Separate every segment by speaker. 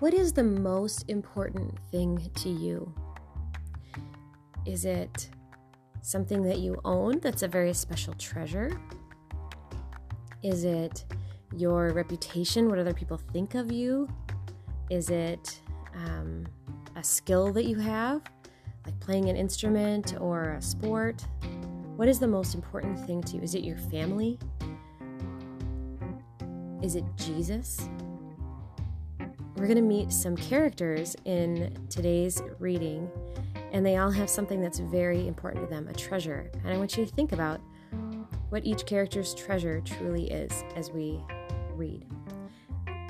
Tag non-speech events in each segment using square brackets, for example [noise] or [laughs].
Speaker 1: What is the most important thing to you? Is it something that you own that's a very special treasure? Is it your reputation, what other people think of you? Is it um, a skill that you have, like playing an instrument or a sport? What is the most important thing to you? Is it your family? Is it Jesus? We're going to meet some characters in today's reading, and they all have something that's very important to them a treasure. And I want you to think about what each character's treasure truly is as we read.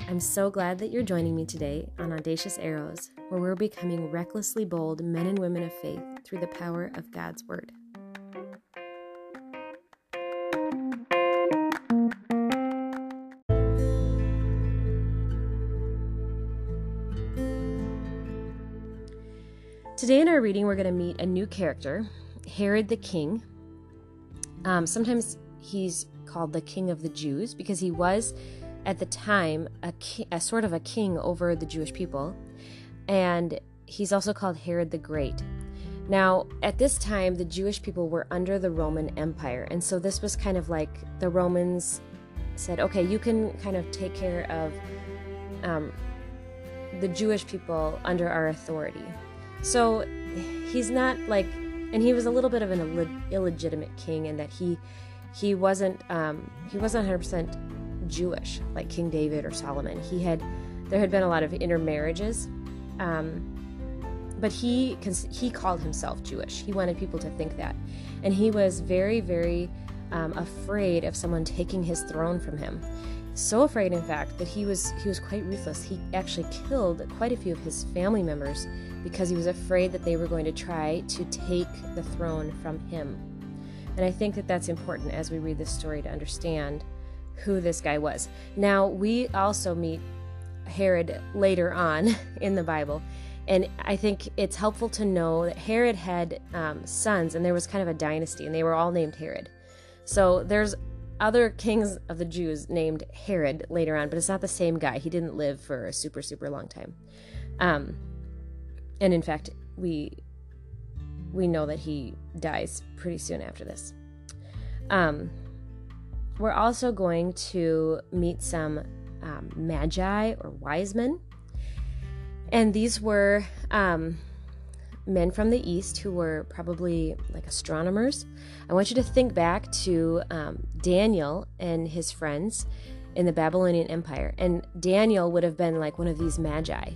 Speaker 1: I'm so glad that you're joining me today on Audacious Arrows, where we're becoming recklessly bold men and women of faith through the power of God's Word. Our reading, we're going to meet a new character, Herod the King. Um, sometimes he's called the King of the Jews because he was, at the time, a, ki- a sort of a king over the Jewish people. And he's also called Herod the Great. Now, at this time, the Jewish people were under the Roman Empire. And so this was kind of like the Romans said, okay, you can kind of take care of um, the Jewish people under our authority. So he's not like, and he was a little bit of an Ill- illegitimate king in that he he wasn't um, he wasn't 100 percent Jewish like King David or Solomon. He had there had been a lot of intermarriages, um, but he he called himself Jewish. He wanted people to think that, and he was very very um, afraid of someone taking his throne from him. So afraid, in fact, that he was he was quite ruthless. He actually killed quite a few of his family members because he was afraid that they were going to try to take the throne from him. And I think that that's important as we read this story to understand who this guy was. Now, we also meet Herod later on [laughs] in the Bible. And I think it's helpful to know that Herod had um, sons, and there was kind of a dynasty, and they were all named Herod. So there's other kings of the Jews named Herod later on, but it's not the same guy. He didn't live for a super, super long time. Um, and in fact, we we know that he dies pretty soon after this. Um, we're also going to meet some um, magi or wise men, and these were um, men from the east who were probably like astronomers. I want you to think back to um, Daniel and his friends in the Babylonian Empire, and Daniel would have been like one of these magi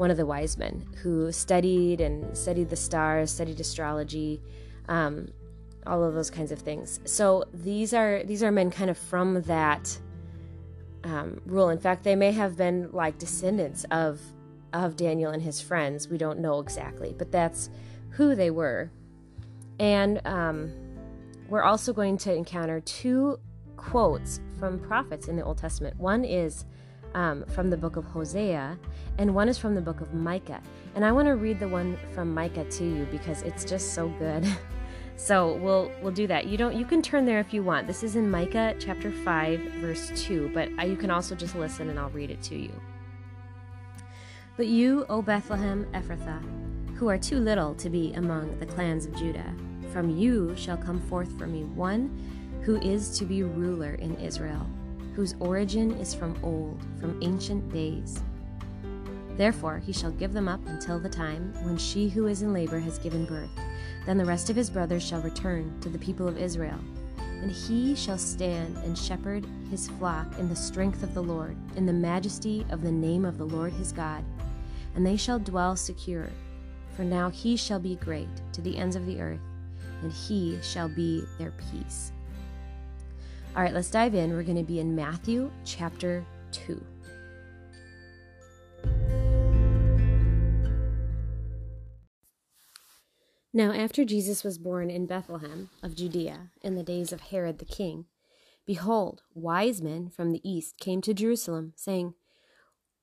Speaker 1: one of the wise men who studied and studied the stars, studied astrology, um, all of those kinds of things. So these are these are men kind of from that um, rule. In fact, they may have been like descendants of of Daniel and his friends. We don't know exactly, but that's who they were. And um, we're also going to encounter two quotes from prophets in the Old Testament. One is um, from the book of Hosea, and one is from the book of Micah. And I want to read the one from Micah to you because it's just so good. [laughs] so we'll we'll do that. You don't you can turn there if you want. This is in Micah chapter 5 verse 2, but you can also just listen and I'll read it to you. But you, O Bethlehem Ephrathah, who are too little to be among the clans of Judah, from you shall come forth for me one who is to be ruler in Israel whose origin is from old, from ancient days. Therefore, he shall give them up until the time when she who is in labor has given birth. Then the rest of his brothers shall return to the people of Israel. And he shall stand and shepherd his flock in the strength of the Lord, in the majesty of the name of the Lord his God. And they shall dwell secure, for now he shall be great to the ends of the earth, and he shall be their peace. All right, let's dive in. We're going to be in Matthew chapter 2. Now, after Jesus was born in Bethlehem of Judea in the days of Herod the king, behold, wise men from the east came to Jerusalem, saying,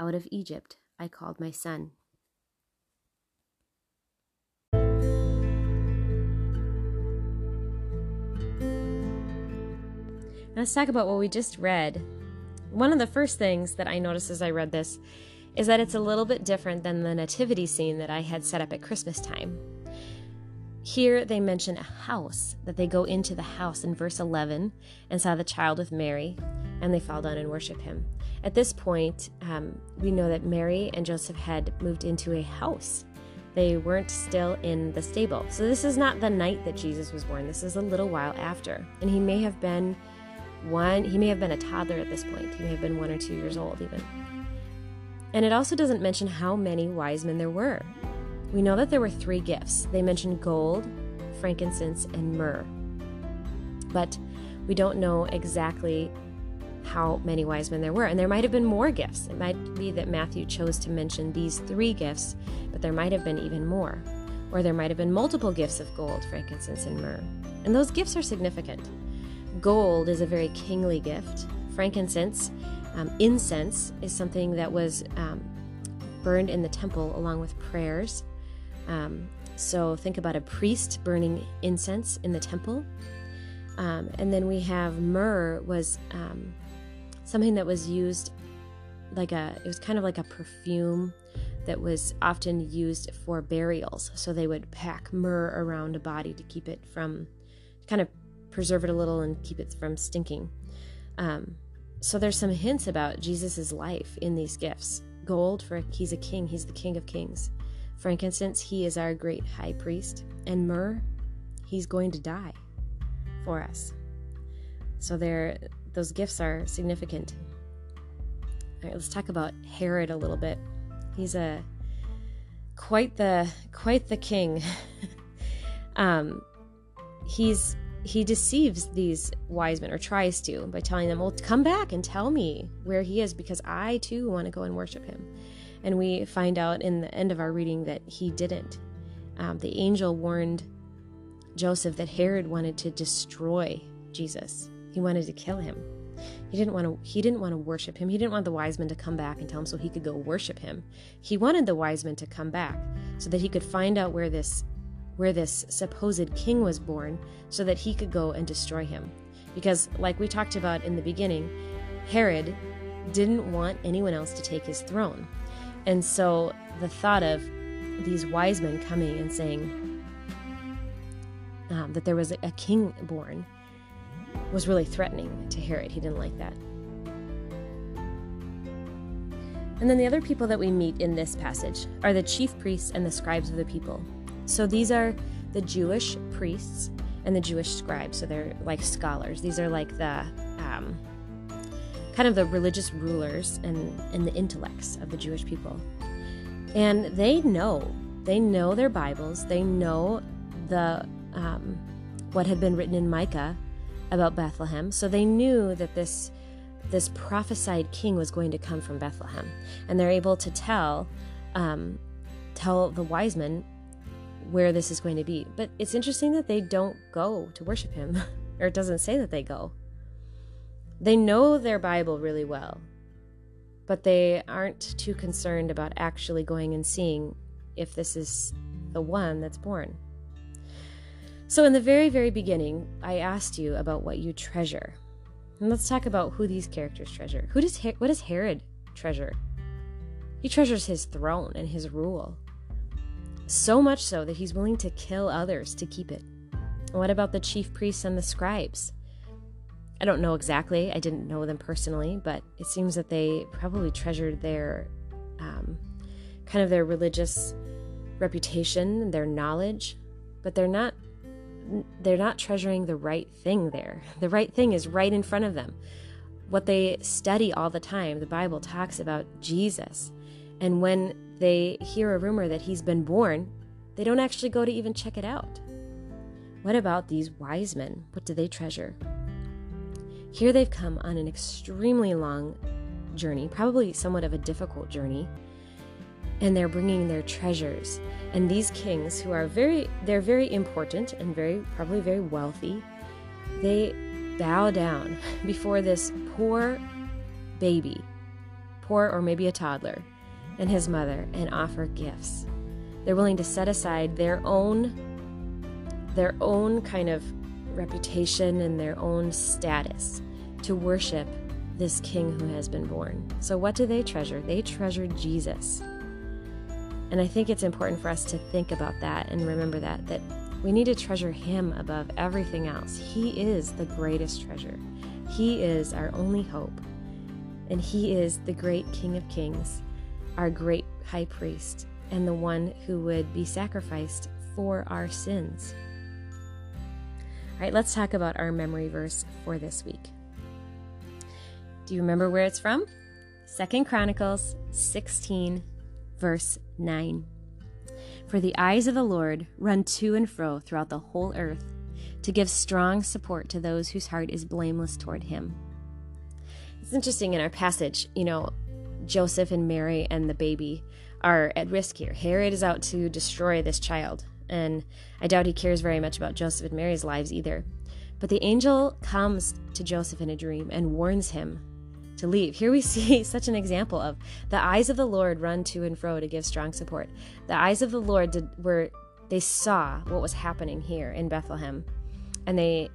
Speaker 1: out of Egypt I called my son. Let's talk about what we just read. One of the first things that I noticed as I read this is that it's a little bit different than the nativity scene that I had set up at Christmas time. Here they mention a house, that they go into the house in verse 11 and saw the child with Mary, and they fall down and worship him. At this point, um, we know that Mary and Joseph had moved into a house. They weren't still in the stable. So this is not the night that Jesus was born. This is a little while after. And he may have been one, he may have been a toddler at this point. He may have been one or two years old, even. And it also doesn't mention how many wise men there were. We know that there were three gifts. They mention gold, frankincense, and myrrh. But we don't know exactly how many wise men there were. And there might have been more gifts. It might be that Matthew chose to mention these three gifts, but there might have been even more. Or there might have been multiple gifts of gold, frankincense, and myrrh. And those gifts are significant. Gold is a very kingly gift. Frankincense, um, incense, is something that was um, burned in the temple along with prayers. Um, so think about a priest burning incense in the temple. Um, and then we have myrrh was um, something that was used like a it was kind of like a perfume that was often used for burials. So they would pack myrrh around a body to keep it from kind of preserve it a little and keep it from stinking. Um, so there's some hints about Jesus's life in these gifts. Gold for he's a king, he's the king of kings. Frankincense, he is our great high priest. And myrrh, he's going to die for us. So there those gifts are significant. All right, let's talk about Herod a little bit. He's a quite the quite the king. [laughs] um, he's he deceives these wise men or tries to by telling them, "Well, come back and tell me where he is because I too want to go and worship him." And we find out in the end of our reading that he didn't. Um, the angel warned Joseph that Herod wanted to destroy Jesus. He wanted to kill him. He didn't want to he didn't want to worship him. He didn't want the wise men to come back and tell him so he could go worship him. He wanted the wise men to come back so that he could find out where this where this supposed king was born so that he could go and destroy him. Because like we talked about in the beginning, Herod didn't want anyone else to take his throne. And so the thought of these wise men coming and saying um, that there was a king born was really threatening to Herod. He didn't like that. And then the other people that we meet in this passage are the chief priests and the scribes of the people. So these are the Jewish priests and the Jewish scribes. So they're like scholars. These are like the um, kind of the religious rulers and, and the intellects of the Jewish people. And they know, they know their Bibles, they know the um, what had been written in Micah about Bethlehem. So they knew that this this prophesied king was going to come from Bethlehem, and they're able to tell um, tell the wise men where this is going to be. But it's interesting that they don't go to worship him, [laughs] or it doesn't say that they go. They know their Bible really well, but they aren't too concerned about actually going and seeing if this is the one that's born. So, in the very, very beginning, I asked you about what you treasure. And let's talk about who these characters treasure. Who does what does Herod treasure? He treasures his throne and his rule. So much so that he's willing to kill others to keep it. What about the chief priests and the scribes? I don't know exactly. I didn't know them personally, but it seems that they probably treasured their um, kind of their religious reputation, their knowledge, but they're not they're not treasuring the right thing there. [laughs] The right thing is right in front of them. What they study all the time, the Bible talks about Jesus. And when they hear a rumor that he's been born, they don't actually go to even check it out. What about these wise men? What do they treasure? Here they've come on an extremely long journey, probably somewhat of a difficult journey, and they're bringing their treasures. And these kings, who are very, they're very important and very, probably very wealthy, they bow down [laughs] before this poor baby, poor or maybe a toddler, and his mother, and offer gifts. They're willing to set aside their own, their own kind of reputation and their own status to worship this king who has been born. So, what do they treasure? They treasure Jesus. And I think it's important for us to think about that and remember that that we need to treasure him above everything else. He is the greatest treasure. He is our only hope. And he is the great King of Kings, our great high priest, and the one who would be sacrificed for our sins. All right, let's talk about our memory verse for this week. Do you remember where it's from? Second Chronicles 16 verse 9. For the eyes of the Lord run to and fro throughout the whole earth to give strong support to those whose heart is blameless toward him. It's interesting in our passage, you know, Joseph and Mary and the baby are at risk here. Herod is out to destroy this child, and I doubt he cares very much about Joseph and Mary's lives either. But the angel comes to Joseph in a dream and warns him to leave. Here we [laughs] see such an example of the eyes of the Lord run to and fro to give strong support. The eyes of the Lord did, were they saw what was happening here in Bethlehem, and they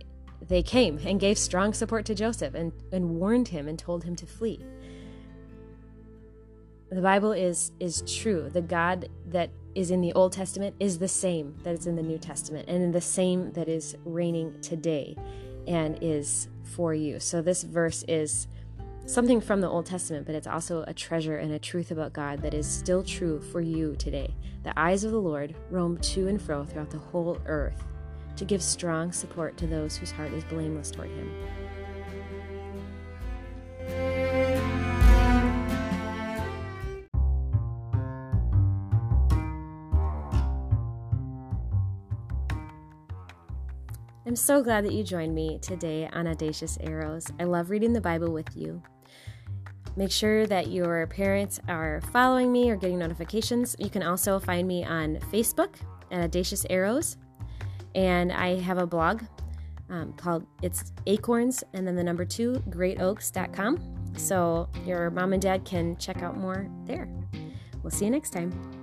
Speaker 1: they came and gave strong support to Joseph and, and warned him and told him to flee. The Bible is is true. The God that is in the Old Testament is the same that is in the New Testament and the same that is reigning today and is for you. So this verse is something from the Old Testament, but it's also a treasure and a truth about God that is still true for you today. The eyes of the Lord roam to and fro throughout the whole earth to give strong support to those whose heart is blameless toward Him. So glad that you joined me today on Audacious Arrows. I love reading the Bible with you. Make sure that your parents are following me or getting notifications. You can also find me on Facebook at Audacious Arrows. And I have a blog um, called it's acorns and then the number two greatoaks.com so your mom and dad can check out more there we'll see you next time